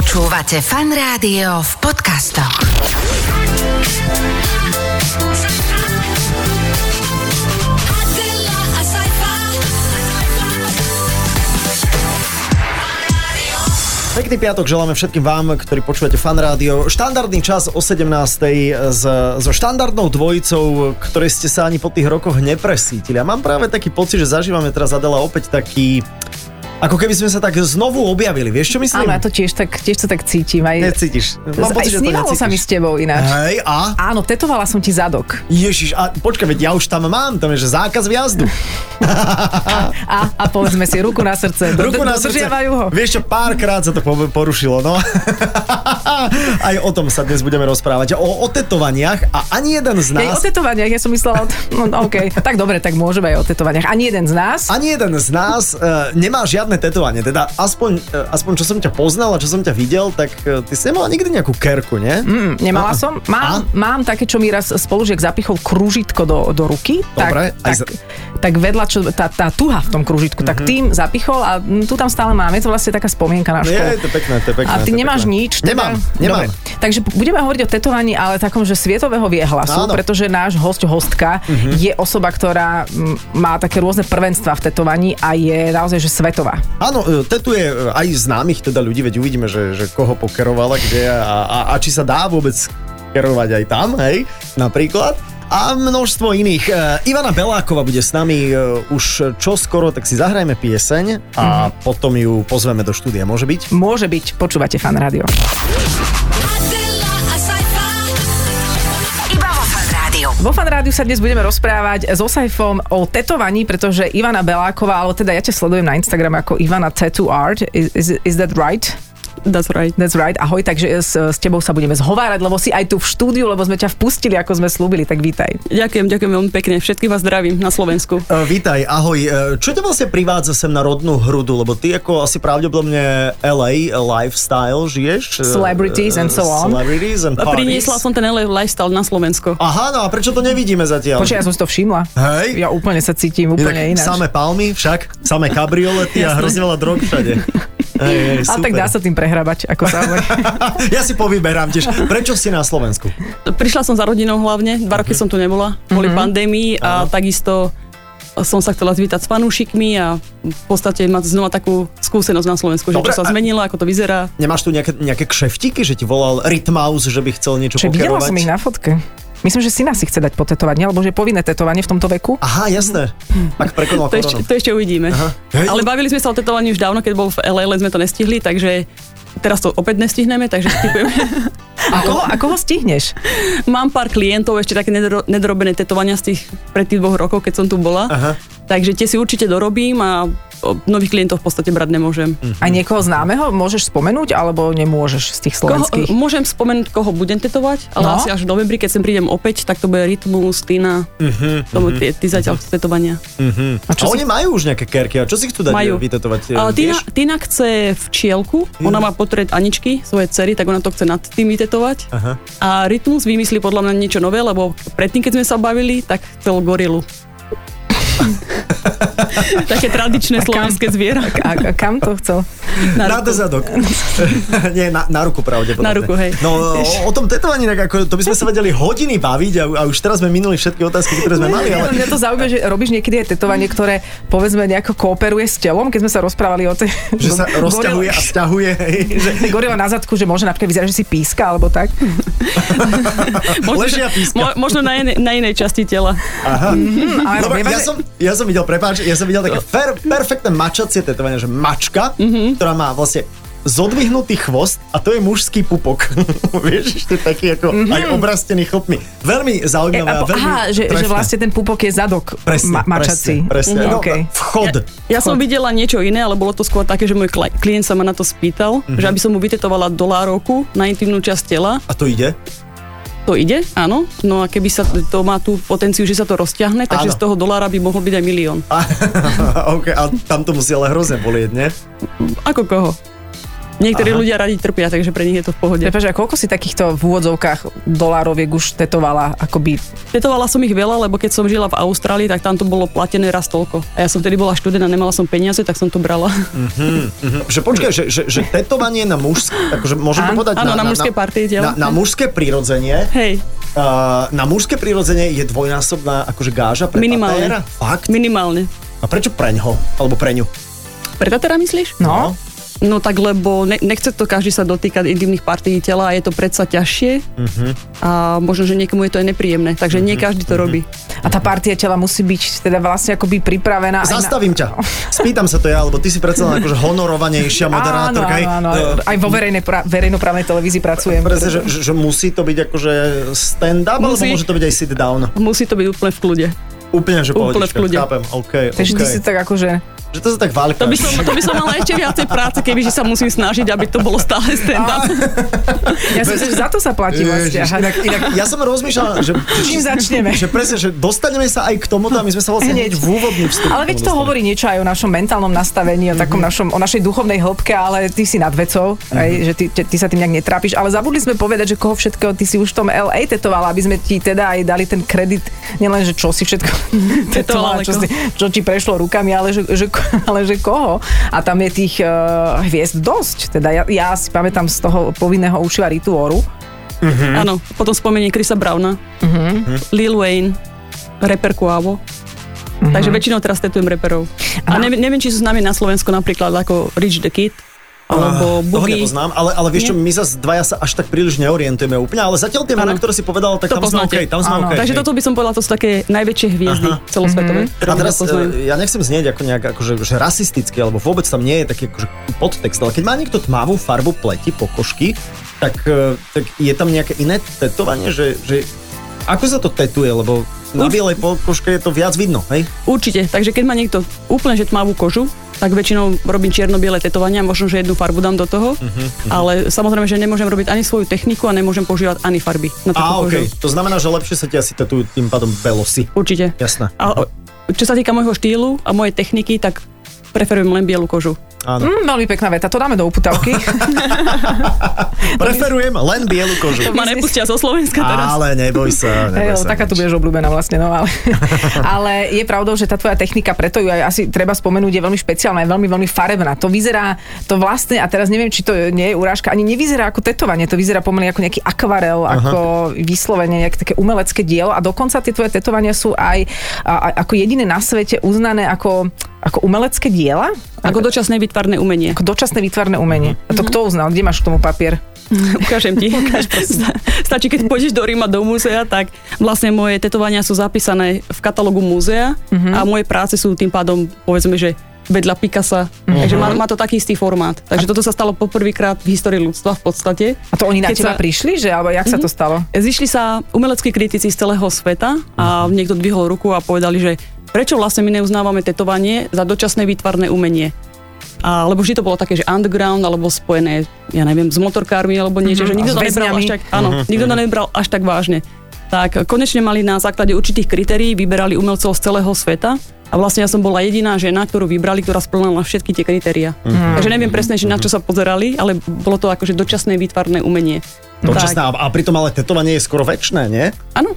Počúvate fan rádio v podcastoch. Pekný piatok želáme všetkým vám, ktorí počúvate fan rádio. Štandardný čas o 17. S, so štandardnou dvojicou, ktorej ste sa ani po tých rokoch nepresítili. A mám práve taký pocit, že zažívame teraz Adela opäť taký ako keby sme sa tak znovu objavili, vieš čo myslím? Áno, ja to tiež tak, tiež to tak cítim. Aj, Necítiš. Aj snívalo sa mi s tebou ináč. Hej, a? Áno, tetovala som ti zadok. Ježiš, a počkaj, veď ja už tam mám, tam je, že zákaz vjazdu. A, a povedzme si, ruku na srdce. Do, Ruku na srdce. ho. Vieš čo, párkrát sa to po- porušilo, no. Aj o tom sa dnes budeme rozprávať. O otetovaniach a ani jeden z Aj o nás... tetovaniach, ja som myslela, od... no, OK, tak dobre, tak môžeme aj o tetovaniach. Ani jeden z nás. Ani jeden z nás uh, nemá žiadne tetovanie. Teda aspoň, uh, aspoň čo som ťa poznal a čo som ťa videl, tak uh, ty si nemala nikdy nejakú kerku, nie? Mm, nemala A- som. Mám, mám také, čo mi raz spolužiek zapichol krúžitko do, do ruky. Dobre, tak, aj tak, tak vedľa, čo, tá, tá tuha v tom krúžitku, tak tým zapichol a mm, tu tam stále mám. Je to vlastne taká spomienka na školu. to je pekné, to pekné. A ty to nemáš pekné. nič? Teda? Nemám, nemám. Dobre. Takže budeme hovoriť o tetovaní, ale takom, že svietového viehlasu, Áno. pretože náš host, hostka Mhm. je osoba, ktorá má také rôzne prvenstva v tetovaní a je naozaj, že svetová. Áno, e, tetuje e, aj známych teda ľudí, veď uvidíme, že, že koho pokerovala, kde a, a, a či sa dá vôbec kerovať aj tam, hej, napríklad. A množstvo iných. E, Ivana Beláková bude s nami už čo skoro, tak si zahrajme pieseň a potom ju pozveme do štúdia. Môže byť? Môže byť, počúvate fan rádio. Vo fan rádiu sa dnes budeme rozprávať so Saifom o tetovaní, pretože Ivana Beláková, alebo teda ja ťa sledujem na Instagram ako Ivana Tattoo Art, is, is, is that right? That's right. That's right. Ahoj, takže s, s tebou sa budeme zhovárať, lebo si aj tu v štúdiu, lebo sme ťa vpustili, ako sme slúbili, tak vítaj. Ďakujem, ďakujem veľmi pekne. Všetkých vás zdravím na Slovensku. E, vítaj, ahoj. E, čo ťa vlastne privádza sem na rodnú hrudu? Lebo ty ako asi pravdepodobne LA lifestyle žiješ? E, Celebrities and so on. Celebrities and parties. Priniesla som ten LA lifestyle na Slovensko. Aha, no a prečo to nevidíme zatiaľ? Počkaj, ja som si to všimla. Hej. Ja úplne sa cítim Inak úplne ináč. Samé palmy však, samé kabriolety a hrozne veľa drog všade. Hej, A tak dá sa tým prehrabať, ako sa hovorí. ja si povyberám tiež. Prečo si na Slovensku? Prišla som za rodinou hlavne, dva roky som tu nebola, kvôli pandémii a takisto som sa chcela zvítať s fanúšikmi a v podstate mať znova takú skúsenosť na Slovensku, že Dobre, čo sa zmenilo, ako to vyzerá. Nemáš tu nejaké, nejaké kšeftiky, že ti volal Rytmaus, že by chcel niečo Čiže videla pokerovať? som ich na fotke. Myslím, že syna si chce dať potetovať, nie? Alebo že je povinné tetovanie v tomto veku. Aha, jasné. Tak prekonal To ešte, to ešte uvidíme. Hej. Ale bavili sme sa o tetovaní už dávno, keď bol v LA, len sme to nestihli, takže teraz to opäť nestihneme, takže typujem. A koho, a koho stihneš? Mám pár klientov, ešte také nedoro- nedorobené tetovania z tých pred tých dvoch rokov, keď som tu bola. Aha. Takže tie si určite dorobím a nových klientov v podstate brať nemôžem. A niekoho známeho môžeš spomenúť, alebo nemôžeš z tých Koho, slovenských? môžem spomenúť, koho budem tetovať, ale No. asi až v novembri, keď sem prídem opäť, tak to bude Rytmus, Tina, to budú tie, tí zatiaľ tetovania. A A čo si... oni majú už nejaké kerky, a čo si chcú dať Majú. vytetovať? A Tina, vieš? Tina chce včielku, ona má portrét Aničky, svojej cery, tak ona to chce nad tým vytetovať. Aha. A Rytmus vymyslí podľa mňa niečo nové, lebo predtým, keď sme sa bavili, tak chcel gorilu. Také tradičné slovenské zviera. A, a kam to chcel? Na Na ruku. zadok. Nie, na, na ruku pravdepodobne. Na ruku, hej. No, o, o tom tetovaní, tak ako, to by sme sa vedeli hodiny baviť a, a už teraz sme minuli všetky otázky, ktoré sme mali, ale... Mňa to zaujíma, že robíš niekedy aj tetovanie, ktoré povedzme nejako kooperuje s telom, keď sme sa rozprávali o tej... Že sa rozťahuje a stiahuje, hej, že Gorila na zadku, že môže napríklad vyzerať, že si píska, alebo tak. ležia píska. mo, možno na, inej, na inej časti tela. Aha. Ale Dobre, vieme, ja, som, ja som videl, prepáč, ja som videl také fer, perfektné mačacie tetovanie, že mačka, Mhm. ktorá má vlastne zodvihnutý chvost a to je mužský pupok. Vieš, ešte taký ako aj obrastený chlpmi. Veľmi Mhm. E, zaujímavé a veľmi aha, že, že vlastne ten pupok je zadok Presne, ma- mačací. presne, presne. Mhm, No, okej. Vchod. Ja som videla niečo iné, ale bolo to skôr také, že môj kli- klient sa ma na to spýtal, Mhm. že aby som mu vytetovala dolárovku na intimnú časť tela. A to ide? To ide, áno. No a keby sa to má tú potenciu, že sa to rozťahne, takže Áno. z toho dolára by mohol byť aj milión. A, okay, a tam to musí ale hrozne bolieť, nie? Ako koho? Niektorí ľudia radi trpia, takže pre nich je to v pohode. Prepač, a koľko si takýchto v úvodzovkách dolároviek už tetovala, akoby... Tetovala som ich veľa, lebo keď som žila v Austrálii, tak tam to bolo platené raz toľko. A ja som vtedy bola študent a nemala som peniaze, tak som to brala. Mhm. Že počkaj, že, že, že tetovanie na mužské, akože môžem to povedať? áno, na mužské partie tela. Na, na mužské prirodzenie. Hej, Uh, na mužské prirodzenie je dvojnásobná akože gáža pre minimálne. Fakt? Minimálne. A prečo preňho? Alebo preňu? Pre Tatera myslíš? No, No tak lebo ne, nechce to každý sa dotýkať intimných partií tela a je to predsa ťažšie Mhm. a možno, že niekomu je to aj nepríjemné, takže nie každý to robí. a tá partia tela musí byť teda vlastne akoby pripravená... aj na- Zastavím ťa. Spýtam sa to ja, lebo ty si predsa len akože honorovanejšia moderátorka. Áno, áno, áno. Eh, Aj vo verejnej pra- verejnoprávnej televízii pracujem. Presne, že, že, že musí to byť akože stand-up, alebo Musí. môže to byť aj sit-down? Musí to byť úplne v kľude. Úplne, že Úplne pohodička, v kľude. chápem, OK, Takže ty OK. si tak akože... Že to sa tak válka. To by, som, to by som mala ešte viacej práce, keby že sa musím snažiť, aby to bolo stále stand-up. Ja si myslím, že za to sa platí vlastne. Inak, inak, ja som rozmýšľal, že, Čím začneme? Že presne, že dostaneme sa aj k tomuto a my sme sa vlastne hneď v úvodný vstup. Ale veď to tomu hovorí niečo aj o našom mentálnom nastavení, o, takom našom, o našej duchovnej hĺbke, ale ty si nad vecou, aj, že ty, ty, ty sa tým nejak netrápiš. Ale zabudli sme povedať, že koho všetko ty si už v tom LA tetovala, aby sme ti teda aj dali ten kredit, nielen, že čo si všetko tetovala, čo, si, čo ti prešlo rukami, ale že, že, ale že koho. A tam je tých uh, hviezd dosť. Teda ja, ja si pamätám z toho povinného učiva Rituoru. Áno, potom spomenie Chrisa Browna, Lil Wayne, rapper Quavo. Takže väčšinou teraz tetujem reperov. A neviem, neviem, či sú s nami na Slovensku napríklad ako Rich the Kid, alebo Ah, toho nepoznám, ale, ale vieš čo, my sa dvaja sa až tak príliš neorientujeme úplne, ale zatiaľ tie mená, ktoré si povedal, tak To tam sme poznáte. OK, tam sme Áno. OK. Takže hej. toto by som povedala, to sú také najväčšie hviezdy Aha. celosvetové. ktoré A teraz e, ja nechcem znieť ako nejak akože, že rasisticky, alebo vôbec tam nie je taký akože podtext, ale keď má niekto tmavú farbu pleti, pokožky, tak, e, tak je tam nejaké iné tetovanie, že, že ako sa to tetuje, lebo na bielej pokožke je to viac vidno, hej? Určite, takže keď má niekto úplne že tmavú kožu, tak väčšinou robím čierno-biele tetovania, možno, že jednu farbu dám do toho, Mhm, ale samozrejme, že nemôžem robiť ani svoju techniku a nemôžem používať ani farby na Á, kožu. OK, to znamená, že lepšie sa ti asi tetujú tým pádom belosy. Určite. Jasné. A čo sa týka môjho štýlu a mojej techniky, tak preferujem len bielu kožu. Áno. Mm, veľmi pekná veta, to dáme do uputavky. Preferujem len bielu kožu. To ma nepustia zo Slovenska teraz. Ale neboj sa, neboj sa. taká tu budeš obľúbená vlastne, no ale, ale je pravdou, že tá tvoja technika, preto ju aj asi treba spomenúť, je veľmi špeciálna, je veľmi, veľmi farebná. To vyzerá, to vlastne, a teraz neviem, či to nie je urážka, ani nevyzerá ako tetovanie, to vyzerá pomaly ako nejaký akvarel, Aha. ako vyslovene, nejaké také umelecké dielo a dokonca tie tvoje tetovania sú aj a, a, ako jediné na svete uznané ako, ako umelecké diela, Ako dočasné vytvarné umenie. ako dočasné výtvarné umenie. A to kto uznal? Kde máš k tomu papier? Ukážem ti. Sta- Stačí, keď pôjdeš do Ríma, do múzea, tak vlastne moje tetovania sú zapísané v katalógu múzea a moje práce sú tým pádom, povedzme, že vedľa Picasa. Takže má, má to taký istý formát. Takže toto sa stalo poprvýkrát v histórii ľudstva v podstate. A to oni na teba sa- prišli, že? Alebo jak sa to stalo? Zišli sa umeleckí kritici z celého sveta a niekto dvihol ruku a povedali, že prečo vlastne my neuznávame tetovanie za dočasné výtvarné umenie. A, lebo vždy to bolo také, že underground, alebo spojené, ja neviem, s motorkármi, alebo niečo, Mhm, že nikto to nebral až tak, áno, nikto to nebral až tak vážne. Tak konečne mali na základe určitých kritérií, vyberali umelcov z celého sveta a vlastne ja som bola jediná žena, ktorú vybrali, ktorá splnila všetky tie kritéria. Takže neviem presne, že na čo sa pozerali, ale bolo to akože dočasné výtvarné umenie. Dočasné, Tak. a, a pritom ale tetovanie je skoro väčšné, nie? Áno.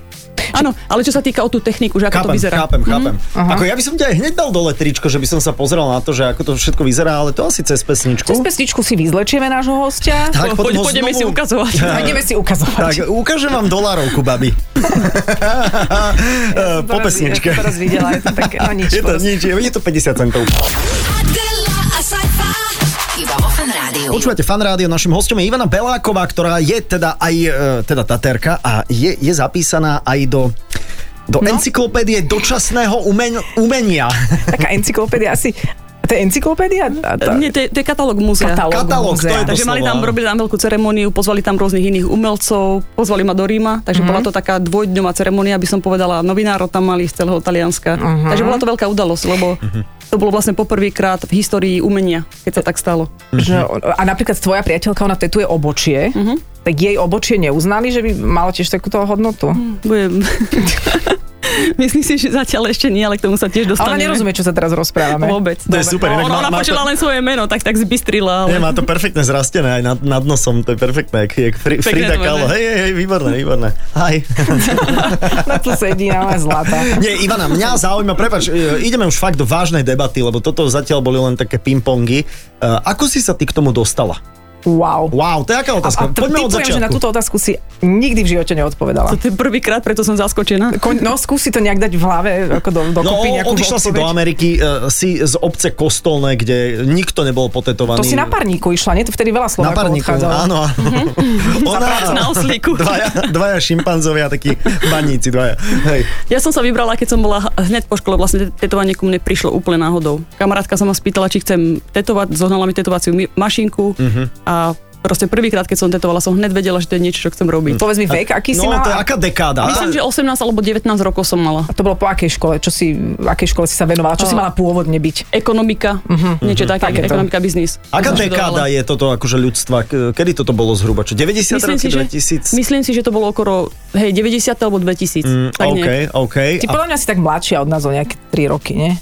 Áno, ale čo sa týka o tú techniku, že ako chápem, to vyzerá. chápem, chápem. Ako ja by som ťa aj hneď dal dole tričko, že by som sa pozeral na to, že ako to všetko vyzerá, ale to asi cez pesničku. Cez pesničku si vyzlečieme nášho hostia. Tak, potom Poď, ho si znovu- ukazovať. A ideme si ukazovať. Tak, ukážem vám dolárovku, babi. Ja po pesničke. Ja to videla, je to také, no nič. Je to nič, je to 50 centov. Počúvate Fan Rádio, našim hostom je Ivana Beláková, ktorá je teda aj e, teda taterka a je, je zapísaná aj do do no? encyklopédie dočasného umen- umenia. Taká encyklopédia asi... To je encyklopédia? Tá- Nie, to je, to je katalóg múzea. Katalóg, Katalóg, to múzea. je to Takže mali tam, robili tam veľkú ceremóniu, pozvali tam rôznych iných umelcov, pozvali ma do Ríma, takže bola to taká dvojdňová ceremonia, by som povedala, novinárov tam mali z celého Talianska. Takže bola to veľká udalosť, lebo to bolo vlastne poprvýkrát v histórii umenia, keď sa tak stalo. Že, a napríklad tvoja priateľka, ona tetuje obočie, tak jej obočie neuznali, že by malo tiež takúto hodnotu. Budem... Myslím si, že zatiaľ ešte nie, ale k tomu sa tiež Ale dostaneme. ona nerozumie, čo sa teraz rozprávame. Vôbec. To je super, inak Ona, ona počula to- len svoje meno, tak tak zbystrila. Nie, Ale... má to perfektne zrastené aj nad, nad nosom, to je perfektné, jak, jak Fri, Frida Kahlo. Hej, hej, hej, výborné, výborné. Hej. Na to sedí, ale zlata. Nie, Ivana, mňa zaujíma, prepač, e, ideme už fakt do vážnej debaty, lebo toto zatiaľ boli len také ping-pongy. E, Ako si sa ty k tomu dostala? Wow. Wow, to je aká A, otázka? a t- Poďme od že na túto otázku si nikdy v živote neodpovedala. To je prvýkrát, preto som zaskočená. Ko- No, skúsi to nejak dať v hlave, ako do, do No, odišla si do Ameriky, uh, si z obce Kostolné, kde nikto nebol potetovaný. To si na parníku išla, nie? To vtedy veľa Na Slovákov parníku, odchádzalo. áno. áno. Ona, na oslíku. dvaja, dvaja šimpanzovia, takí baníci, dvaja. Hej. Ja som sa vybrala, keď som bola hneď po škole, vlastne tetovanie ku mne prišlo úplne náhodou. Kamarátka sa ma spýtala, či chcem tetovať, zohnala mi tetovaciu mašinku Mhm. a proste prvýkrát, keď som tetovala, som hneď vedela, že to je niečo, čo chcem robiť. Povedz mi vek, aký si No, mala? to je aká dekáda? Myslím, že 18 alebo 19 rokov som mala. A to bolo po akej škole? Čo si, v akej škole si sa venovala? Čo si O. mala pôvodne byť? Ekonomika, niečo také, Takéto. ekonomika, biznis. Aká dekáda je toto akože ľudstva? Kedy toto bolo zhruba? Čo, 90 Myslím roky, si, že, 2000? myslím si, že to bolo okolo, hej, 90 alebo 2000. Mm, tak OK, nejak. OK. Ty A, podľa mňa si tak mladšia od nás o nejaké 3 roky, nie?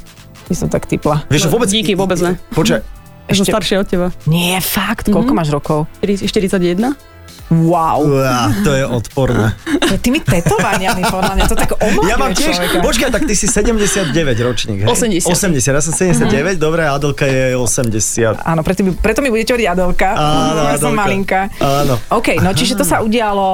By som tak typla. vieš, No, vôbec... díky, vôbec ne. Počkaj, Ja som Ešte- staršia od teba. Nie, fakt, Mhm. koľko máš rokov? 40 41? Wow. Uá, to je odporné. Je tými tetovaniami, podľa mňa, to tak omladuje Ja mám tiež, človeka. počkaj, tak ty si 79 ročník, hej? 80. 80, ja som 79, Mhm. dobre, Adelka je 80. Áno, preto mi, preto mi budete hovoriť Adelka. Áno, ja som Adelka. malinka. Áno. OK, no čiže to sa udialo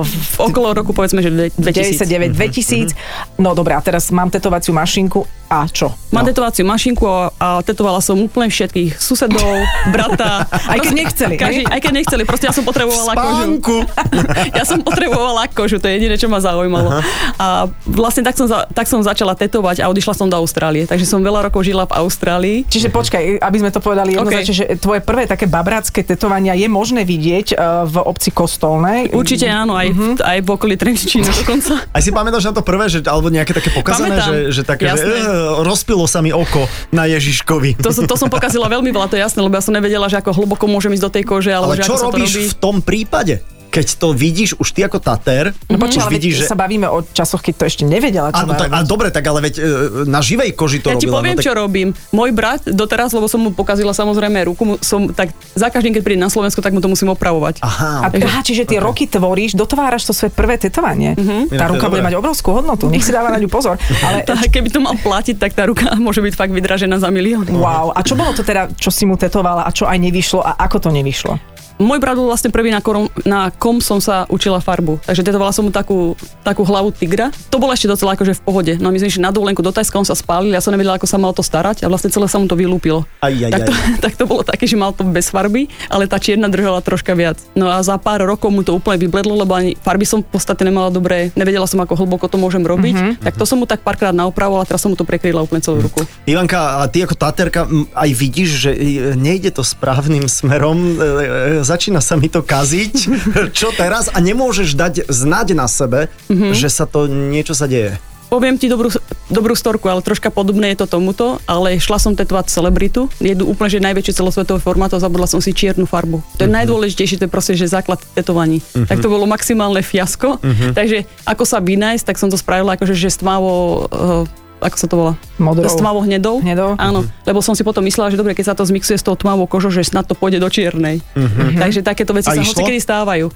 v Okolo roku, povedzme, že dve- 2000. 99, 2000. No dobré, a teraz mám tetovaciu mašinku a čo? Mám No. tetovaciu mašinku a, a tetovala som úplne všetkých susedov, brata. Aj keď nechceli, Každý, aj keď nechceli, proste ja som potrebovala kožu. Ja som potrebovala kožu, to je jediné, čo ma zaujímalo. A vlastne tak som, za, tak som začala tetovať a odišla som do Austrálie. Takže som veľa rokov žila v Austrálii. Čiže počkaj, aby sme to povedali jednoznačne, že tvoje prvé také babrácké tetovania je možné vidieť uh, v obci Kostolnej. Určite áno, aj, v, aj v okolí Trenčína dokonca. Aj si pamätáš na to prvé, že, alebo nejaké také pokazané, Pamätám. že, že také, že Jasné. e, rozpilo sa mi oko na Ježiškovi. To to som pokazila veľmi veľa, to je jasné, lebo ja som nevedela, že ako hlboko môžem ísť do tej kože, alebo Ale že čo ako sa to robíš robí. v tom prípade? Keď to vidíš už ty ako Tater, No počkaj, už ale vidíš, že... sa bavíme o časoch, keď to ešte nevedela, čo Áno, tak, ale dobre, tak ale veď e, na živej koži to Ja ti robila. poviem, no, tak... čo robím. Môj brat doteraz, lebo som mu pokazila samozrejme ruku, som, tak za každým, keď príde na Slovensko, tak mu to musím opravovať. Aha, A, aha, čiže tie roky tvoríš, dotváraš to svoje prvé tetovanie. Inak Tá ruka bude mať obrovskú hodnotu, nech si dáva na ňu pozor. Ale Tak, keby to mal platiť, tak tá ruka môže byť fakt vydražená za milión. Wow, a čo bolo to teda, čo si mu tetovala a čo aj nevyšlo a ako to nevyšlo? Môj brat bol vlastne prvý, na, korom, na kom som sa učila farbu. Takže tetovala som mu takú, takú hlavu tigra. To bolo ešte docela akože v pohode. No my sme išli na dovolenku do Tajska, on sa spálil, ja som nevedela, ako sa mal to starať a vlastne celé sa mu to vylúpilo. Aj, aj, tak, to, aj. tak to bolo také, že mal to bez farby, ale tá čierna držala troška viac. No a za pár rokov mu to úplne vybledlo, lebo ani farby som v podstate nemala dobre, nevedela som, ako hlboko to môžem robiť. Mhm. Mm-hmm. Tak to som mu tak párkrát naopravovala, teraz som mu to prekryla úplne celú ruku. Ivanka, a ty ako Taterka m, aj vidíš, že nejde to správnym smerom, e, e, začína sa mi to kaziť. Čo teraz? A nemôžeš dať znať na sebe, Mhm. že sa to niečo sa deje. Poviem ti dobrú, dobrú storku, ale troška podobné je to tomuto, ale šla som tetovať celebritu, jednu úplne, že najväčšie celosvetové formáto, zabudla som si čiernu farbu. To je najdôležitejšie, to je proste, že základ tetovaní. Tak to bolo maximálne fiasko, takže ako sa vynajsť, tak som to spravila akože, že stmavo, uh, ako sa to volá? Modrou. Stmavo hnedou. Hnedou? Áno, lebo som si potom myslela, že dobre, keď sa to zmixuje s tou tmavou kožou, že snad to pôjde do čiernej. Takže takéto veci A sa išlo? hocikedy stávajú.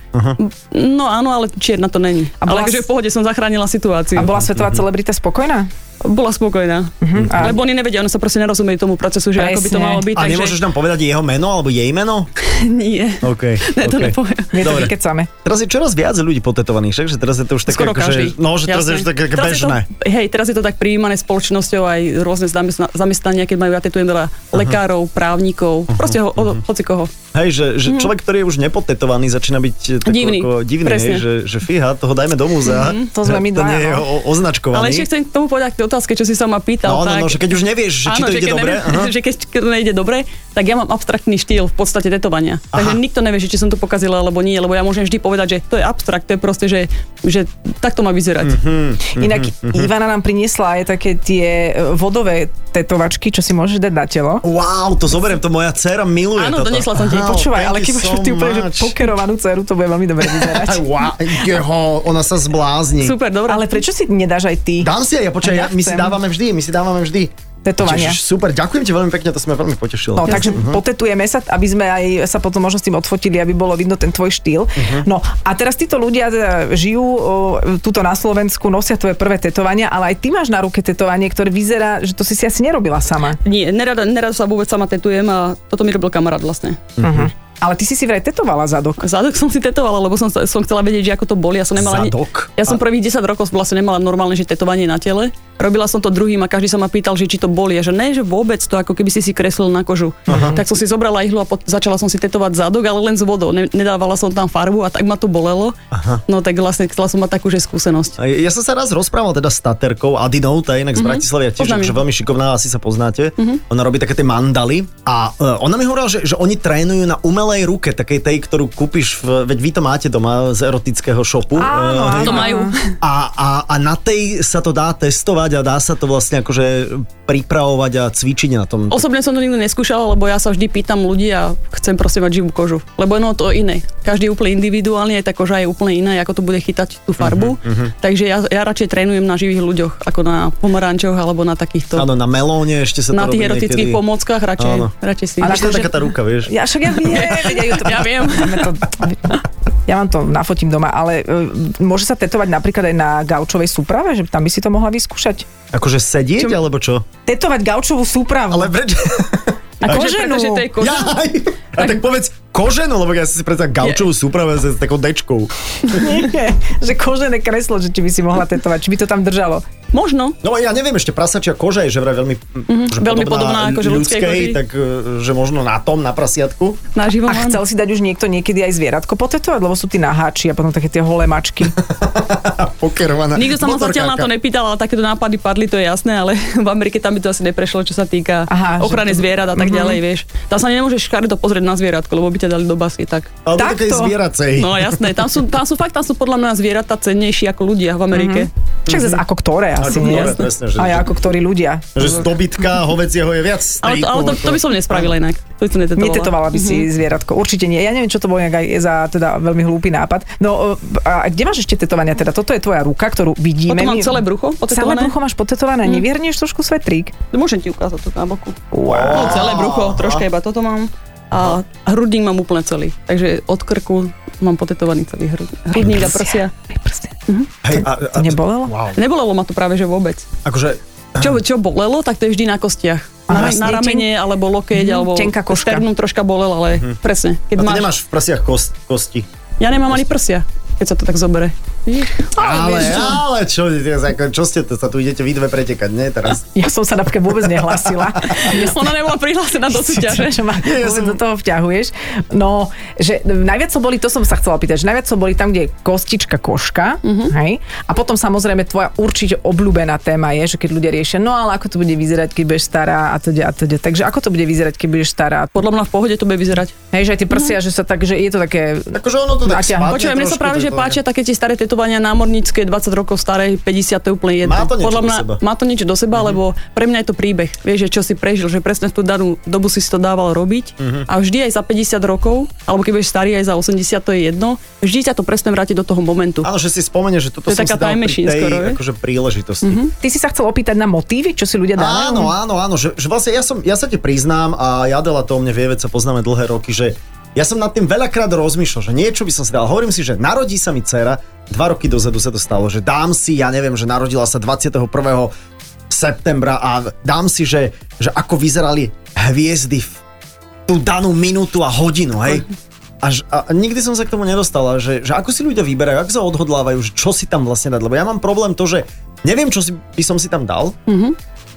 No áno, ale čierna to není. A bola Ale akože s- v pohode som zachránila situáciu. A bola svetová celebrita spokojná? Bola spokojná. A- Lebo oni nevedia, oni sa proste nerozumiejú tomu procesu, že ako by to Presne. malo byť. A takže... nemôžeš nám povedať jeho meno alebo jej meno? Nie. OK. Ne, to OK. nepoviem. My to. Teraz je čoraz viac ľudí potetovaných, však? Že teraz je to už také, ako, že, no, že teraz je Jasné. už také Teraz je bežné. To, hej, teraz je to tak prijímané spoločnosťou aj rôzne zamestna- zamestnania, keď majú, ja tetujem veľa lekárov, právnikov, proste ho, o, hoci koho. Hej, že, že človek, ktorý je už nepotetovaný, začína byť tak Mhm. Divný. Ako, divný Presne. hej, že, že fíha, toho dajme do múzea. To sme my To dvaja, nie je no. označkovaný. Ale ešte chcem k tomu povedať otázke, čo si sa ma pýtal. No, no, tak... no, že keď už nevieš, že či to ide keď dobre. neviem, že keď to nejde dobre, tak ja mám abstraktný štýl v podstate tetovania. Takže Aha. nikto nevie, že či som to pokazila alebo nie, lebo ja môžem vždy povedať, že to je abstrakt, to je proste, že, že tak to má vyzerať. Mhm. Inak Ivana nám priniesla aj také tie e, vodové tetovačky, čo si môžeš dať na telo. Wow, to zoberiem, to moja dcera miluje Áno, toto. doniesla som ti. Počúvaj, ale keď máš so ty úplne že pokerovanú dceru, to bude veľmi dobre vyzerať. Wow, jeho, ona sa zblázni. Super, dobré. Ale prečo si nedáš aj ty Dám si aj, ja počkaj, ja ja, my si dávame vždy, my si dávame vždy. Tetovania? Ježiš, super, ďakujem ti veľmi pekne, to sme veľmi potešilo. No, takže potetujeme sa, aby sme aj sa potom možno s tým odfotili, aby bolo vidno ten tvoj štýl. No a teraz títo ľudia teda žijú o, tuto na Slovensku, nosia tvoje prvé tetovania, ale aj ty máš na ruke tetovanie, ktoré vyzerá, že to si si asi nerobila sama. Nie, nerada, nerada sa vôbec sama tetujem a toto mi robil kamarát vlastne. Uh-huh. Ale ty si si vraj tetovala zadok. Zadok som si tetovala, lebo som, som chcela vedieť, že ako to boli. Ja som nemala ani- Zadok? Ja som prvých 10 rokov vlastne nemala normálne že tetovanie na tele. Robila som to druhým a každý sa ma pýtal, že či to boli. A že ne, že vôbec to ako keby si si kreslil na kožu. Uh-huh. Tak som si zobrala ihlu a pot- začala som si tetovať zadok, ale len s vodou. Ne- nedávala som tam farbu a tak ma to bolelo. Aha. No tak vlastne chcela som mať takú že skúsenosť. A Ja som sa raz rozprával teda s Taterkou, Adinou, tá je inak z Bratislavy, a tiež ju. akože veľmi šikovná, asi sa poznáte. Ona robí také tie mandaly a uh, ona mi hovorila, že, že oni trénujú na umelej ruke, takej tej, ktorú kúpiš, v, veď vy to máte doma z erotického shopu. Áno, Eh, To majú. a, a, a na tej sa to dá testovať a dá sa to vlastne akože pripravovať a cvičiť na tom. Osobne som to nikdy neskúšala, lebo ja sa vždy pýtam ľudí a chcem proste mať živú kožu. Lebo ono to iné. Každý je úplne individuálne, aj tá koža je úplne iná, ako to bude chytať tú farbu. Uh-huh, Takže ja, ja radšej trénujem na živých ľuďoch, ako na pomarančoch alebo na takýchto... Áno, na melóne ešte sa na to tých robí erotických niekedy. pomôckach radšej, Áno. radšej si. A Ale to je taká tá ruka, vieš. Ja však ja viem, ja, viem. Ja vám to nafotím doma, ale e, môže sa tetovať napríklad aj na gaučovej súprave, že tam by si to mohla vyskúšať? Akože sedieť, Čo- alebo čo? Tetovať gaučovú súpravu. Ale prečo? A koženú. Pretože to je koža. Jaj! A tak povedz koženú, lebo ja si si predstavím gaučovú súpravu s takou dečkou. Nie, že kožené kreslo, že či by si mohla tetovať, či by to tam držalo. Možno. No ja neviem, ešte prasačia koža je že vraj veľmi, že veľmi podobná akože ľudskej ľudskej, koži. tak e, že možno na tom, na prasiatku. Na živom A chcel si dať už niekto niekedy aj zvieratko potetovať, lebo sú tí naháči a potom také tie holé mačky. Pokerovaná. Nikto sa ma zatiaľ na to nepýtal, ale takéto nápady padli, to je jasné, ale v Amerike tam by to asi neprešlo, čo sa týka Aha, ochrany to- zvierat a tak ďalej, vieš. Tam sa nemôžeš škaredo pozrieť na zvieratko, lebo by ťa dali do basy, tak. Ale to také Takto. zvieracej. No jasné, tam sú, tam sú fakt, tam sú podľa mňa zvieratá cennejšie ako ľudia v Amerike. Však zase ako ktoré asi, Ako ktoré, presne, že- Aj ako ktorí ľudia. Že z dobytka hovedzieho je viac Ale, to, ale to, to by som nespravila inak. To by som netetovala. Netetovala by si zvieratko. Určite nie. Ja neviem, čo to bolo nejak aj za teda veľmi hlúpy nápad. No a kde máš ešte tetovania? Teda toto je tvoja ruka, ktorú vidíme. Potom mám celé brucho Celé potetované. brucho máš potetované. Nevierneš trošku svetrík? Môžem ti ukázať to na boku. Wow. No, celé brucho, troška iba toto mám. A hrudník mám úplne celý. Takže od krku mám potetovaný celý hrud- hrudník a prsia. Prsia. Hej, a, a, To nebolelo? Wow. Nebolelo ma to práve, že vôbec. Akože, Čo, čo bolelo, tak to je vždy na kostiach. Na, Aha, na ramene, alebo lokeť, Mhm, alebo tenká koška. sternum troška bolel, ale presne. Keď a ty máš, nemáš v prsiach kost, kosti. Ja nemám ani prsia, keď sa to tak zobere. Ale, ale čo, čo ste to, sa tu idete vy dve pretekať, nie teraz? Ja som sa napríklad vôbec nehlásila. Ona nebola prihlásená do súťaže. Čo ma ja som- do toho vťahuješ. No, že najviac som boli, to som sa chcela pýtať, že najviac som boli tam, kde je kostička koška, Mhm. hej? A potom samozrejme tvoja určite obľúbená téma je, že keď ľudia riešia, no ale ako to bude vyzerať, keď budeš stará a teda a teda. Takže ako to bude vyzerať, keď budeš stará? Podľa mňa v pohode to bude vyzerať. Hej, že aj tie prsia, že sa tak, že je to také... Akože ono to tak Počúvaj, mne sa práve, že páčia také tie staré tetovania námornícke, 20 rokov staré, 50 to je úplne jedno. Má to niečo Podľa do mňa seba. má to niečo do seba, lebo pre mňa je to príbeh. Vieš, že čo si prežil, že presne v tú danú dobu si si to dával robiť a vždy aj za 50 rokov, alebo keď budeš starý aj za 80, to je jedno, vždy ťa to presne vráti do toho momentu. Áno, že si spomene, že toto To je som taká si dal time pri tej skoro, je? akože príležitosti. Ty si sa chcel opýtať na motívy, čo si ľudia dávajú? Áno, áno, áno, že, že vlastne ja, som, ja sa ti priznám a Jadela to o mne vie, veď sa poznáme dlhé roky, že ja som nad tým veľakrát rozmýšľal, že niečo by som si dal. Hovorím si, že narodí sa mi dcera, dva roky dozadu sa to stalo, že dám si, ja neviem, že narodila sa 21. septembra a dám si, že, že ako vyzerali hviezdy v tú danú minútu a hodinu, hej? Až, a nikdy som sa k tomu nedostala, že, že ako si ľudia vyberajú, ako sa odhodlávajú, že čo si tam vlastne dať. Lebo ja mám problém to, že neviem, čo si, by som si tam dal,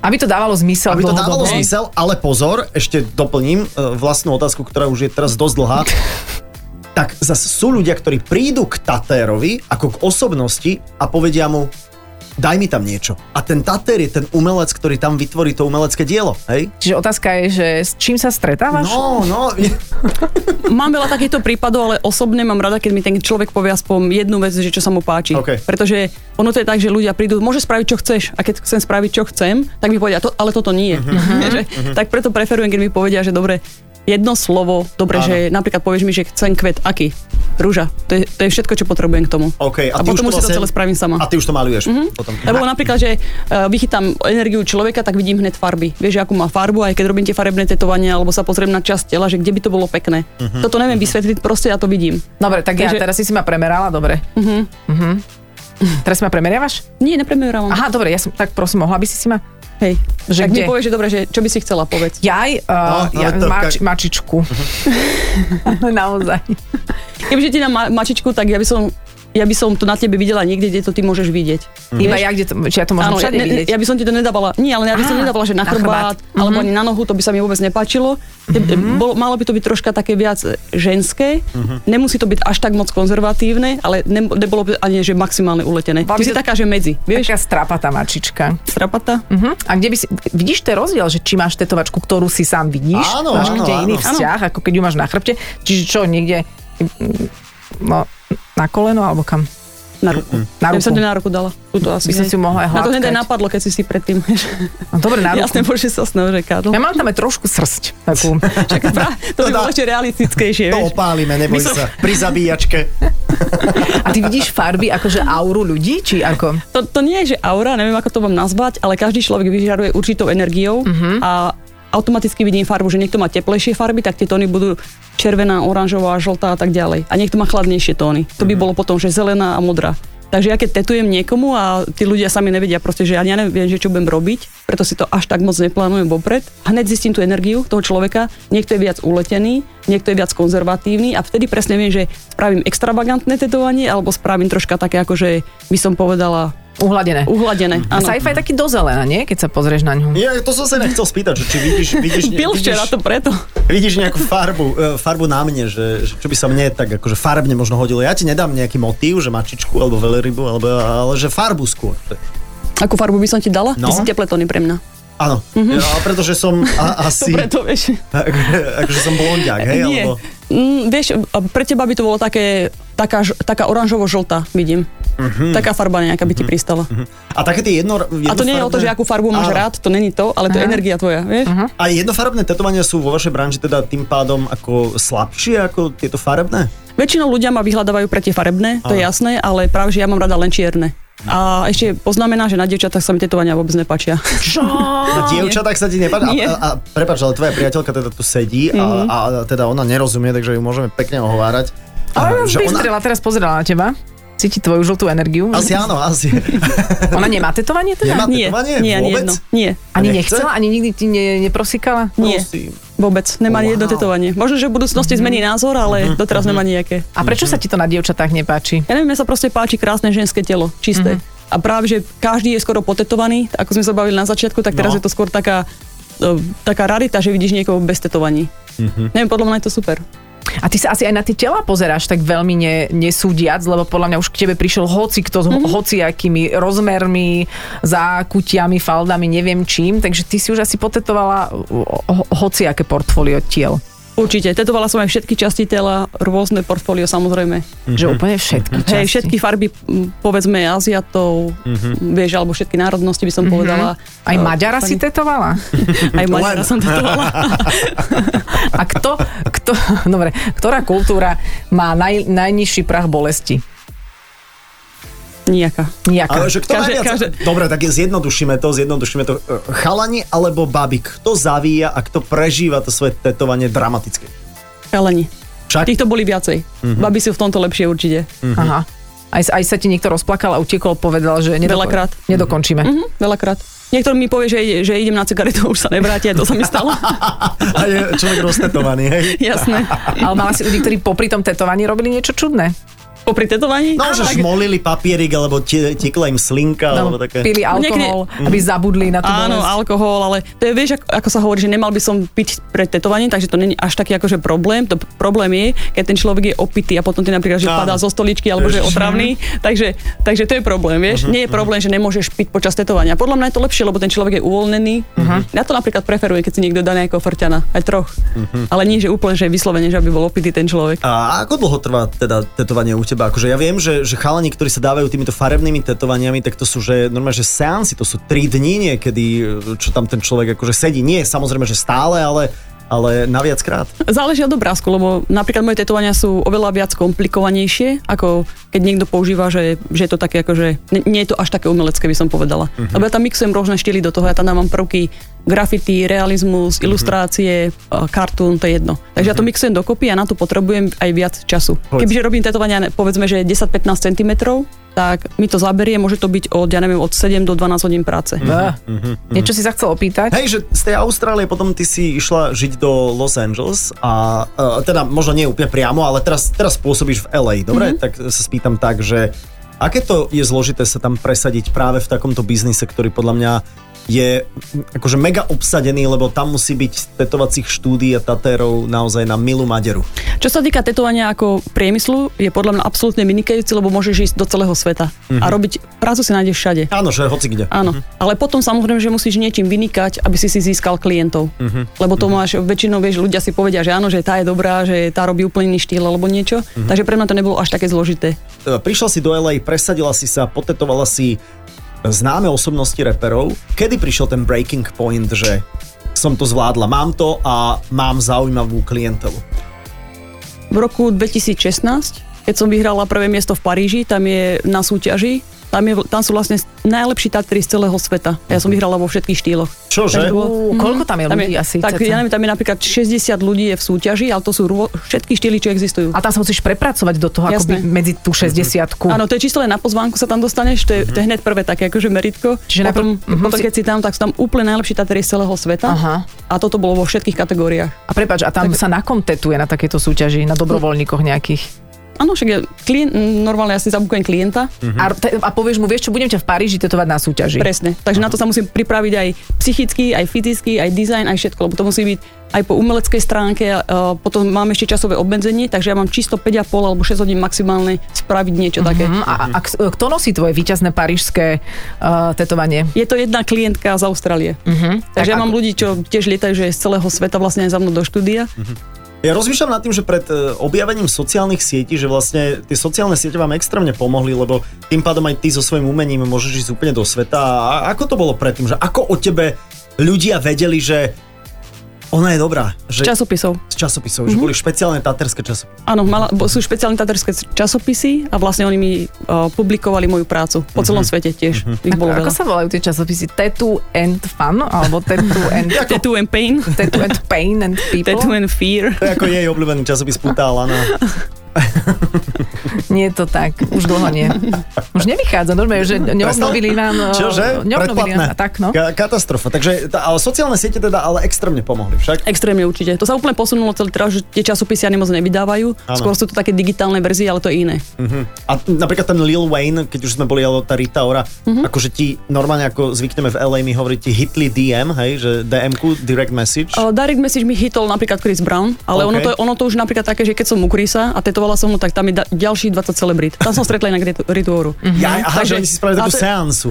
Aby to dávalo zmysel aby to dávalo zmysel, ale pozor, ešte doplním e, vlastnú otázku, ktorá už je teraz dosť dlhá. tak zase sú ľudia, ktorí prídu k Tatérovi ako k osobnosti a povedia mu daj mi tam niečo. A ten tater je ten umelec, ktorý tam vytvorí to umelecké dielo, hej? Čiže otázka je, že s čím sa stretávaš? No, no, Mám veľa takýchto prípadov, ale osobne mám rada, keď mi ten človek povie aspoň jednu vec, že čo sa mu páči. OK. Pretože ono to je tak, že ľudia prídu, môže spraviť, čo chceš. A keď chcem spraviť, čo chcem, tak mi povedia, to, ale toto nie. Že, Tak preto preferujem, keď mi povedia, že dobre, jedno slovo, dobre, Áno. že napríklad povieš mi, že chcem kvet, aký? Rúža. To je, to je všetko, čo potrebujem k tomu. OK, a, ty potom už to celé spravím sama. A ty už to maluješ potom. Lebo napríklad, že uh, vychytám energiu človeka, tak vidím hneď farby. Vieš, akú má farbu, aj keď robím tie farebné tetovania, alebo sa pozriem na časť tela, že kde by to bolo pekné. Toto neviem vysvetliť, proste ja to vidím. Dobre, tak ja Takže- teraz si si ma premerala, dobre. Uh-huh. Uh-huh. Teraz si ma premeriavaš? Nie, nepremerávam. Aha, dobre, ja som, tak prosím, mohla by si si ma... Hej. Že tak kde? mi povieš, že dobre, že čo by si chcela povedať. Jaj, uh, No, ja, to mač, ka- mačičku. Naozaj. Kebyže ti dám ma- mačičku, tak ja by som ja by som to na tebe videla niekde, kde to ty môžeš vidieť. Iba ja, kde to, či ja to môžem Áno, všade ja, vidieť. ja by som ti to nedávala, nie, ale ja by som nedávala, že na na chrbát, chrbát. alebo ani na nohu, to by sa mi vôbec nepáčilo. Mm-hmm. Bolo, malo by to byť troška také viac ženské, nemusí to byť až tak moc konzervatívne, ale ne, nebolo by ani že maximálne uletené. Bola Ty si taká, že medzi, vieš, Taká strapatá mačička. strapata. Uh-huh. A kde by si, vidíš ten rozdiel, že či máš tetovačku, ktorú si sám vidíš, Áno, máš áno, kde áno. iný Áno. vzťah, ako keď ju máš na chrbte, čiže čo, niekde mm, no, na koleno alebo kam? Na ruku. Na Ja by som ruku. ti na ruku dala. Tuto asi. By som si ju mohla aj Na to hneď hladkať. napadlo, keď si si predtým. No, dobre, na ruku. Jasne, môže sa snou, že Karol. Ja mám tam aj trošku srsť. Takú. Čak, pra- to by To bolo ešte realistickejšie, To vieš. opálime, neboj som- sa. Pri zabíjačke. A ty vidíš farby akože auru ľudí, či ako? To, to nie je, že aura, neviem, ako to mám nazvať, ale každý človek vyžaruje určitou energiou Mhm. a automaticky vidím farbu, že niekto má teplejšie farby, tak tie tóny budú červená, oranžová, žltá a tak ďalej. A niekto má chladnejšie tóny. To Mhm. by bolo potom, že zelená a modrá. Takže ja keď tetujem niekomu a tí ľudia sami nevedia proste, že ja neviem, že čo budem robiť, preto si to až tak moc neplánujem vopred. Hneď zistím tú energiu toho človeka, niekto je viac uletený, niekto je viac konzervatívny a vtedy presne viem, že spravím extravagantné tetovanie alebo spravím troška také, ako že by som povedala Uhladené. uhladené. A Áno. sci-fi je taký do zelena, nie? Keď sa pozrieš na ňu. Ja to som sa nechcel spýtať, že či vidíš, vidíš, Pil včera to preto. vidíš nejakú farbu, e, farbu na mne, že, že čo by sa mne tak akože farbne možno hodilo. Ja ti nedám nejaký motív, že mačičku alebo veľrybu, alebo, ale že farbu skôr. Akú farbu by som ti dala? No. Ty si teplé tóny pre mňa. Áno, ja, pretože som a, asi, To preto, vieš. akože som blondiak, hej, Nie. alebo... Mm, vieš, pre teba by to bolo také, taká, taká oranžovo-žltá, vidím. Mhm. Taká farba nejaká by ti pristala. A také tie jedno, A to nie je o to, že akú farbu máš Áno. rád, to není to, ale to je energia tvoja, vieš? A jednofarebné tetovania sú vo vašej branži teda tým pádom ako slabšie ako tieto farebné? Väčšinou ľudia ma vyhľadávajú pre tie farebné, to je Áno. jasné, ale práve, že ja mám rada len čierne. A ešte poznamená, že na dievčatách sa mi tetovania vôbec nepačia. Čo? Na dievčatách sa ti nepáči? Nie. A, a, a prepáč, ale tvoja priateľka teda tu sedí a, a teda ona nerozumie, takže ju môžeme pekne ohovárať. Ale A, že ona... teraz pozerala na teba. Cíti tvoju žltú energiu. Asi áno, asi. Ona nemá tetovanie teda? Nemá Nie, tetovanie? nie, ani Vôbec? jedno. Nie, Ani Nechce? nechcela? Ani nikdy ti ne, neprosikala? nie, Prosím. vôbec. Nemá ani jedno Wow. tetovanie. Možno, že v budúcnosti zmení názor, ale doteraz nemá nejaké. A prečo sa ti to na dievčatách nepáči? Ja neviem, mne sa proste páči krásne ženské telo, čisté. A práve, že každý je skoro potetovaný, ako sme sa bavili na začiatku, tak teraz No. je to skôr taká, e, taká rarita, že vidíš niekoho bez tetovaní. Neviem, podľa mňa je to super. A ty sa asi aj na tie tela pozeráš tak veľmi ne, nesúdiac, lebo podľa mňa už k tebe prišiel hoci kto s Mhm. mm-hmm. hociakými rozmermi, zákutiami, faldami, neviem čím, takže ty si už asi potetovala ho- hociaké portfólio tiel. Určite, tetovala som aj všetky časti tela, rôzne portfólio samozrejme. Že úplne všetky časti. Hej, všetky farby, povedzme, Aziatov, vieš, alebo všetky národnosti by som povedala. Aj E, Maďara si pani- tetovala? Aj Maďara Len. som tetovala. A kto, kto, dobre, ktorá kultúra má naj, najnižší prach bolesti? Nijaká. Nejaká. Ale že kto Každé- najviac... každé- Dobre, tak zjednodušíme to, zjednodušíme to. E, Chalani alebo baby, kto zavíja a kto prežíva to svoje tetovanie dramaticky? Chalani. Však? Týchto boli viacej. Babi sú v tomto lepšie určite. Aha. Aj, aj sa ti niekto rozplakal a utekol, povedal, že nedoko- Veľakrát. nedokončíme. Mhm, veľakrát. Niekto mi povie, že, že idem na cigaretu, už sa nevráti, to sa mi stalo. A je človek roztetovaný, hej? Jasné. Ale mala si ľudí, ktorí popri tom tetovaní robili niečo čudné. Popri tetovaní? No, že šmolili papierik, alebo tekla im slinka, alebo také... Pili alkohol, aby zabudli na tú Áno, bolesť. alkohol, ale to je, vieš, ako, ako sa hovorí, že nemal by som piť pred tetovaním, takže to není až taký akože problém. To problém je, keď ten človek je opitý a potom ty napríklad, že Áno. padá zo stoličky alebo že je otravný. Takže, takže to je problém, vieš. Nie je problém, že nemôžeš piť počas tetovania. Podľa mňa je to lepšie, lebo ten človek je uvoľnený. Ja to napríklad preferujem, keď si niekto dá nejakého frťana, aj troch. Ale nie, že úplne, že vyslovene, že aby bol opitý ten človek. A ako dlho trvá teda tetovanie u teba? Akože ja viem, že, že chalani, ktorí sa dávajú týmito farebnými tetovaniami, tak to sú, že normálne, že seansy, to sú 3 dní niekedy, čo tam ten človek akože sedí. Nie, samozrejme, že stále, ale, ale na viackrát. Záleží od obrázku, lebo napríklad moje tetovania sú oveľa viac komplikovanejšie, ako keď niekto používa, že, že je to také ako, že nie, je to až také umelecké, by som povedala. Uh-huh. Lebo ja tam mixujem rôzne štýly do toho, ja tam dávam prvky graffiti, realizmus, Mhm. ilustrácie, kartún, to je jedno. Takže ja to mixujem dokopy a na to potrebujem aj viac času. Povedz. Kebyže robím tetovania, povedzme, že 10-15 cm, tak mi to zaberie, môže to byť od, ja neviem, od 7 do 12 hodín práce. Á, Niečo si sa chcel opýtať? Hej, že z tej Austrálie potom ty si išla žiť do Los Angeles a uh, teda možno nie úplne priamo, ale teraz, teraz pôsobíš v LA, dobre? Mm-hmm. Tak sa spýtam tak, že aké to je zložité sa tam presadiť práve v takomto biznise, ktorý podľa mňa je akože mega obsadený, lebo tam musí byť tetovacích štúdí a tatérov naozaj na milú maderu. Čo sa týka tetovania ako priemyslu, je podľa mňa absolútne vynikajúci, lebo môžeš ísť do celého sveta a robiť prácu si nájdeš všade. Áno, že hoci kde. Áno, ale potom samozrejme, že musíš niečím vynikať, aby si si získal klientov. Lebo to máš, väčšinou vieš, ľudia si povedia, že áno, že tá je dobrá, že tá robí úplne iný štýl alebo niečo. Takže pre mňa to nebolo až také zložité. E, Prišla si do LA, presadila si sa, potetovala si známe osobnosti reperov. Kedy prišiel ten breaking point, že som to zvládla, mám to a mám zaujímavú klientelu? V roku 2016, keď som vyhrala prvé miesto v Paríži, tam je na súťaži, tam, je, tam sú vlastne najlepší Tatry z celého sveta. Ja som vyhrala vo všetkých štýloch. Čože? Bolo- koľko tam je Tam ľudí je, asi? tak, ja neviem, tam je napríklad 60 ľudí je v súťaži, ale to sú rô, všetky štýly, čo existujú. A tam sa musíš prepracovať do toho, Jasné. akoby medzi tú 60 Áno, to je čisto len na pozvánku sa tam dostaneš, to je, to je hneď prvé také akože meritko. Čiže potom, najprv- mhm, potom si- keď si tam, tak sú tam úplne najlepší Tatary z celého sveta. Aha. A toto bolo vo všetkých kategóriách. A prepáč, a tam sa na kom tetuje na takéto súťaži, na dobrovoľníkoch nejakých? Áno, však ja, klient, normálne ja si zabukujem klienta, A, te, a povieš mu, vieš čo, budem ťa v Paríži tetovať na súťaži. presne. Takže na to sa musím pripraviť aj psychicky, aj fyzicky, aj dizajn, aj všetko, lebo to musí byť aj po umeleckej stránke, uh, potom mám ešte časové obmedzenie, takže ja mám čisto 5,5 alebo 6 hodín maximálne spraviť niečo také. Hm, a, a, kto nosí tvoje víťazné parížské uh, tetovanie? Je to jedna klientka z Austrálie. Uh-huh. Takže ja mám ľudí, čo tiež lietajú, že z celého sveta vlastne aj za mnou do štúdia. Ja rozmýšľam nad tým, že pred e, objavením sociálnych sietí, že vlastne tie sociálne siete vám extrémne pomohli, lebo tým pádom aj ty so svojím umením môžeš ísť úplne do sveta. A ako to bolo predtým? Že ako o tebe ľudia vedeli, že ona je dobrá? Z Že, časopisov. z časopisov, že boli špeciálne taterské časopisy. Áno, mala, sú špeciálne taterské časopisy a vlastne oni mi uh, publikovali moju prácu. Po celom svete tiež. Ich bolo Ako, ako sa volajú tie časopisy? Tattoo and Fun? Alebo Tattoo and, Tattoo and Pain. tattoo and Pain and People? Tattoo and Fear. To je ako jej obľúbený časopis Putá Lana. Nie je to tak, už dlho nie. Už nevychádza, normálne, že neobnovili nám... Čože? Neobnovili nám, tak no. Ka- katastrofa. Takže tá, ale sociálne siete teda ale extrémne pomohli však. Extrémne určite. To sa úplne posunulo celý teraz, že tie časopisy ani moc nevydávajú. Áno. Skôr sú to také digitálne verzie, ale to je iné. Uh-huh. A napríklad ten Lil Wayne, keď už sme boli, alebo tá Rita Ora, uh-huh. akože ti normálne ako zvykneme v LA mi hovoriť ti hitli DM, hej, že DM-ku, direct message. Uh, direct message mi hitol napríklad Chris Brown, ale OK. ono, to, ono to už napríklad také, že keď som u Chrisa a tetovala som tak tam je da- ďalších 20 celebrit. Tam som stretla inak Ritu- Rituoru. Ja, aha, že Takže- oni si spravili takú to- seansu.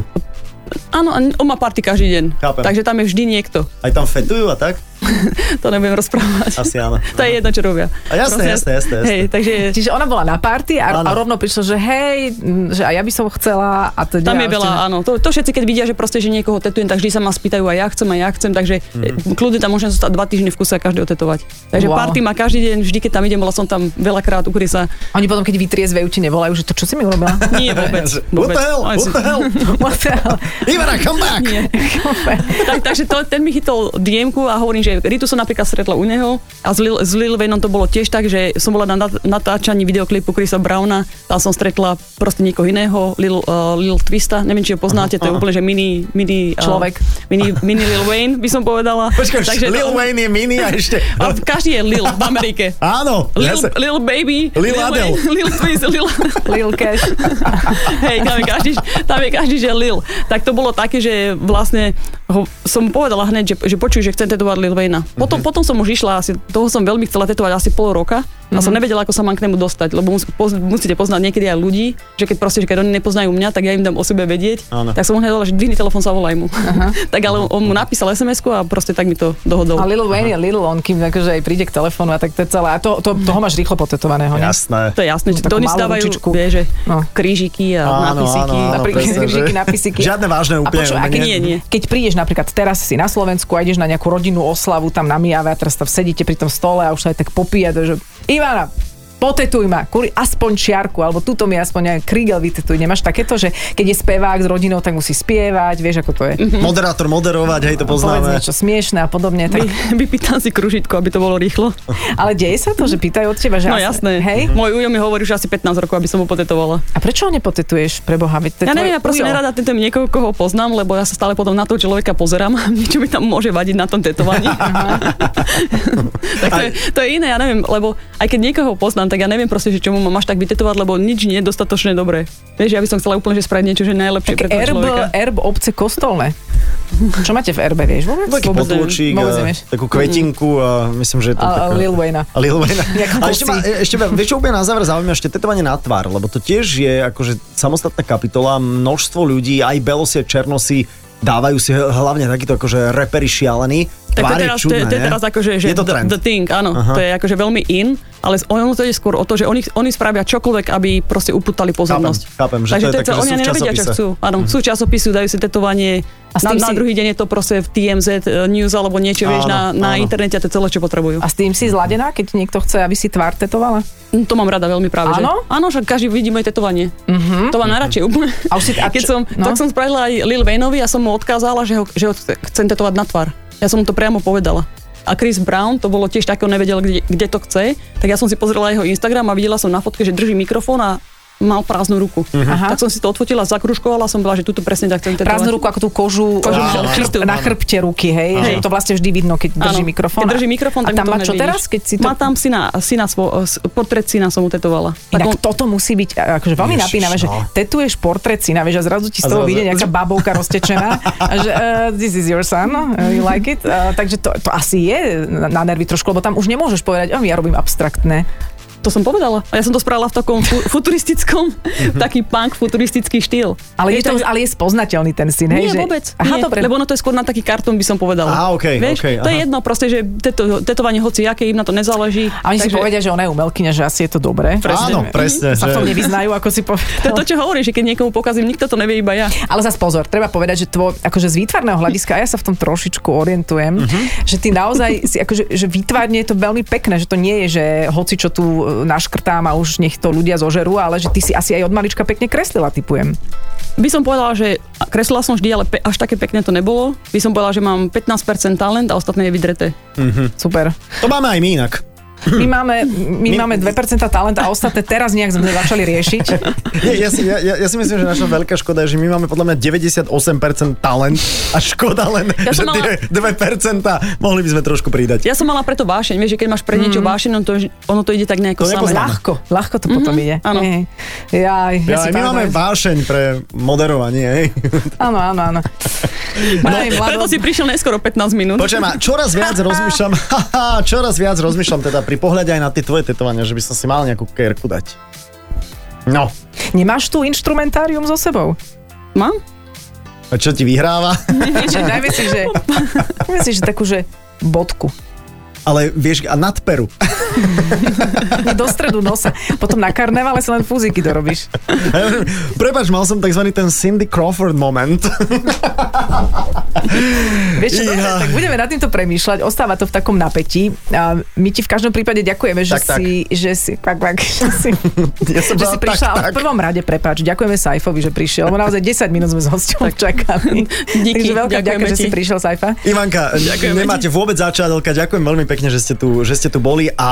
Áno, on má party každý deň. Chápem. Takže tam je vždy niekto. Aj tam fetujú a tak? To nebudem rozprávať. Asi áno. To je jedno, čo robia. A jasné, jasné, jasné, jasné. Hej, takže Čiže ona bola na party a, Áno. a rovno prišlo, že hej, že aj ja by som chcela a to tam je a veľa, ešte- áno. To, to všetci, keď vidia, že proste, že niekoho tetujem, tak vždy sa ma spýtajú a ja chcem a ja chcem, takže mm. kľudne tam môžem zostať dva týždne v kuse a každého tetovať. Takže Wow. party má každý deň, vždy, keď tam idem, bola som tam veľakrát u Chrisa. Oni potom, keď vytriezvejú, ti nevolajú, že to čo si mi urobila? Nie vôbec. What vôbec. the hell? What the hell? What the hell? Ivana, come back! Nie. tak, takže to, ten mi chytol dm a hovorím, že Ritu som napríklad stretla u neho a s Lil, s Lil Wayneom to bolo tiež tak, že som bola na nat- natáčaní videoklipu Chrisa Browna, tam som stretla proste niekoho iného, Lil, uh, Lil Twista, neviem, či ho poznáte, to je úplne, že mini, mini uh, Človek. Mini, mini Lil Wayne, by som povedala. Počkaj, Lil to- Wayne je mini a ešte... A každý je Lil v Amerike. Áno, ja Lil, sa- Lil Baby, Lil Adele. Wayne, Lil Twist, Lil... Lil Cash. Hej, tam je, každý, tam je každý, že Lil. Tak to bolo také, že vlastne ho, som povedala hneď, že, že počuj, že chcem tetovať Lil Wayna. Potom, potom som už išla, asi, toho som veľmi chcela tetovať asi pol roka a som nevedela, ako sa mám k nemu dostať, lebo mus, poz, musíte poznať niekedy aj ľudí, že keď proste, že keď oni nepoznajú mňa, tak ja im dám o sebe vedieť. Áno. Tak som mu hneď dala, že dvihni telefón, zavolaj mu. tak ale on mu napísal sms a proste tak mi to dohodol. A Lil Wayne je Lil, on kým akože aj príde k telefónu a tak to je celé. A to, to, toho máš rýchlo potetovaného, ne? Jasné. To je jasné, že to oni stávajú, vie, že No. krížiky a Áno, nápisiky. áno, áno. Napríklad presne, krížiky, že- nápisiky. Žiadne vážne úplne a keď, Nie, nie. keď prídeš napríklad teraz si na Slovensku a ideš na nejakú rodinnú oslavu tam na Mijave a teraz tam sedíte pri tom stole a už sa aj tak popíja, to, že Ivana, potetuj ma, kuri, aspoň čiarku, alebo túto mi aspoň nejaký krígel vytetuj. Nemáš takéto, že keď je spevák s rodinou, tak musí spievať, vieš, ako to je. Moderátor moderovať, hej, to Povedz poznáme. niečo smiešné a podobne. Tak, Vy, vypýtam si kružitko, aby to bolo rýchlo. ale deje sa to, že pýtajú od teba, že No asi- jasné. Hej? Môj ujo mi hovorí už asi 15 rokov, aby som ho potetovala. A prečo ho nepotetuješ pre Boha? Veď Ja neviem, ja proste nerada tetujem niekoho, koho poznám, lebo ja sa stále potom na toho človeka pozerám, niečo mi tam môže vadiť na tom tetovaní. tak to je, to je iné, ja neviem, lebo aj keď niekoho poznám, tak ja neviem proste, že čo mu mám až tak vytetovať, lebo nič nie je dostatočne dobré. Vieš, ja by som chcela úplne že spraviť niečo, že najlepšie pre Tak toho erb, človeka. erb obce kostolné. Čo máte v erbe, vieš? Vôbec? Taký nevieš. takú kvetinku a myslím, že je to A, taká... Lil Wayne. A Lil Wayne. Jak A ešte, ma, ešte ma- vieš čo úplne na záver zaujíma, ešte tetovanie na tvár, lebo to tiež je akože samostatná kapitola, množstvo ľudí, aj belosi, černosi, dávajú si hlavne takýto akože reperi šialení. Tak to teraz, čudné, to je, to je teraz akože, že je to the, trend. the thing, áno, Aha. to je akože veľmi in, ale ono to je skôr o to, že oni, oni spravia čokoľvek, aby proste upútali pozornosť. chápem, že Takže to je také, oni sú nevedia, čo chcú. Áno, sú v časopisu, dajú si tetovanie, A s na, tým na si- druhý deň je to proste v TMZ News alebo niečo, vieš, Áno, na, na áno. internete a to je celé, čo potrebujú. A s tým si zladená, keď niekto chce, aby si tvár tetovala? Mm, To mám rada veľmi práve, že? Áno? Áno, že každý vidí moje tetovanie. To mám najradšej úplne. A už si- a Keď som, no? Tak som spravila aj Lil Wayneovi a som mu odkázala, že ho, že ho chcem tetovať na tvár. Ja som mu to priamo povedala. A Chris Brown, to bolo tiež také, on nevedel, kde, kde to chce, tak ja som si pozrela jeho Instagram a videla som na fotke, že drží mikrofón a mal prázdnu ruku. Aha. Tak som si to odfotila, zakruškovala som bola, že túto presne tak chcem tetovať. Prázdnu ruku ako tú kožu, Kožu eh, áno, chrb- čistú. na chrbte ruky, hej? Že to vlastne vždy vidno, keď drží Áno, mikrofón. Keď drží mikrofón, a tak tam mu to má čo nevidíš. teraz, keď si to... Má tam syna, syna svo, portrét syna som mu tetovala. Tak Inak on- toto musí byť a- akože veľmi Ježiš, napínavé, že no. tetuješ portrét syna, vieš, a zrazu ti z A toho vyjde nejaká babovka roztečená a že uh, this is your son, uh, you like it? Uh, takže to, to asi je na, na nervy trošku, lebo tam už nemôžeš povedať, oh, ja robím abstraktné. To som povedala. A ja som to spravila v takom fu- futuristickom, taký punk futuristický štýl. Ale je, Vieš, to, ale je spoznateľný ten syn, hej? nie, že... vôbec. Aha, nie, dobre. Lebo ono to je skôr na taký kartón, by som povedala. Á, okej, Vieš, okej, to je aha. jedno, proste, že teto, tetovanie hoci aké, im na to nezáleží. A oni si Takže- povedia, že ona je umelkyňa, že asi je to dobré. Presne. Áno, presne. Sa v tom že- nevyznajú, ako si To je povedal. to, čo hovoríš, že keď niekomu pokazím, nikto to nevie, iba ja. Ale zas pozor, treba povedať, že tvo, akože z výtvarného hľadiska, a ja sa v tom trošičku orientujem, Mhm. že ty naozaj si, akože, že výtvarne je to veľmi pekné, že to nie je, že hoci čo tu naškrtám a už nech to ľudia zožerú, ale že ty si asi aj od malička pekne kreslila, typujem. By som povedala, že kreslila som vždy, ale pe- až také pekné to nebolo. By som povedala, že mám 15% talent a ostatné je vydreté. Super. To máme aj my inak. My máme, my máme 2% talent a ostatné teraz nejak sme začali riešiť. Nie, ja, si, ja, ja ja si myslím, že naša veľká škoda je, že my máme podľa mňa 98% talent a škoda len, Ja že tie 2% mohli by sme trošku pridať. Ja som mala preto vášeň, vieš, že keď máš pre niečo vášeň, ono to, ono to ide tak nejako To samé. Ľahko, ľahko to potom ide. áno. Jaj, ja, Ja, si aj my máme vášeň pre moderovanie, hej. Áno, áno, áno. No, Preto si prišiel neskoro 15 minút. Počujem, čoraz viac rozmýšľam, haha, čoraz viac rozmýšľam teda pri pohľade aj na tie tvoje tetovania, že by som si mal nejakú kerku dať. No, Nemáš tu inštrumentárium so sebou? Mám? a čo ti vyhráva? Že dajme si, že, dajme si, že takú, že bodku. Ale vieš, a nad peru. Do stredu nosa. Potom na karnevale si len fúziky dorobíš. Prepač, mal som tzv. ten Cindy Crawford moment. Vieš čo, dobre, tak budeme nad týmto premýšľať, ostáva to v takom napätí. A my ti v každom prípade ďakujeme, že Tak, tak. si, že si, pak, pak, že si, Ja som že si prišla, tak, tak. v prvom rade prepáč, ďakujeme Saifovi, že prišiel, lebo naozaj 10 minút sme s hosťom čakali. Díky, Takže veľká ďaká, ďakujeme že si ti. prišiel, Saifa. Ivanka, Ďakujeme nemáte vôbec začádelka, ďakujem veľmi pekne, že ste tu, že ste tu boli a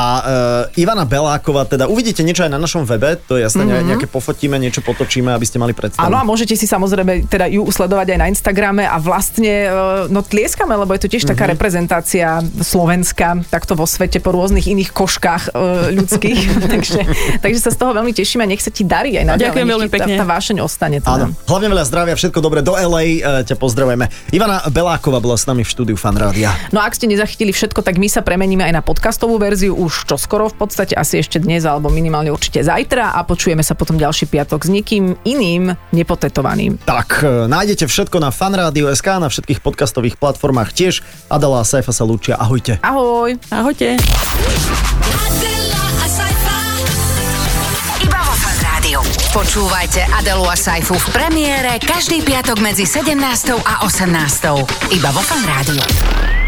uh, Ivana Beláková, teda uvidíte niečo aj na našom webe, to je jasné, mm-hmm. nejaké pofotíme, niečo potočíme, aby ste mali predstavu. Áno a môžete si samozrejme teda ju sledovať aj na Instagrame a vlastne e, no tlieskame, lebo je to tiež Mhm. taká reprezentácia Slovenska takto vo svete po rôznych iných koškách e, ľudských. takže, takže sa z toho veľmi tešíme a nech sa ti darí aj naďalej. Ďakujem veľmi ti tá, pekne. tá vášeň ostane. Teda. Áno, hlavne veľa zdravia, všetko dobré do LA, e, ťa pozdravujeme. Ivana Beláková bola s nami v štúdiu Fan Rádia. No a ak ste nezachytili všetko, tak my sa premeníme aj na podcastovú verziu už čoskoro, v podstate asi ešte dnes alebo minimálne určite zajtra a počujeme sa potom ďalší piatok s nikým iným nepotetovaným. Tak, nájdete všetko na fanradio.sk, na všetkých podcastových platformách tiež. Adela a Saifa sa lúčia, ahojte. Ahoj! Ahojte. Adela, a sci-fi. Iba vo Fan Rádiu. Počúvajte Adelu a Saifu v premiére každý piatok medzi 17. a 18. Iba vo Fan Rádiu.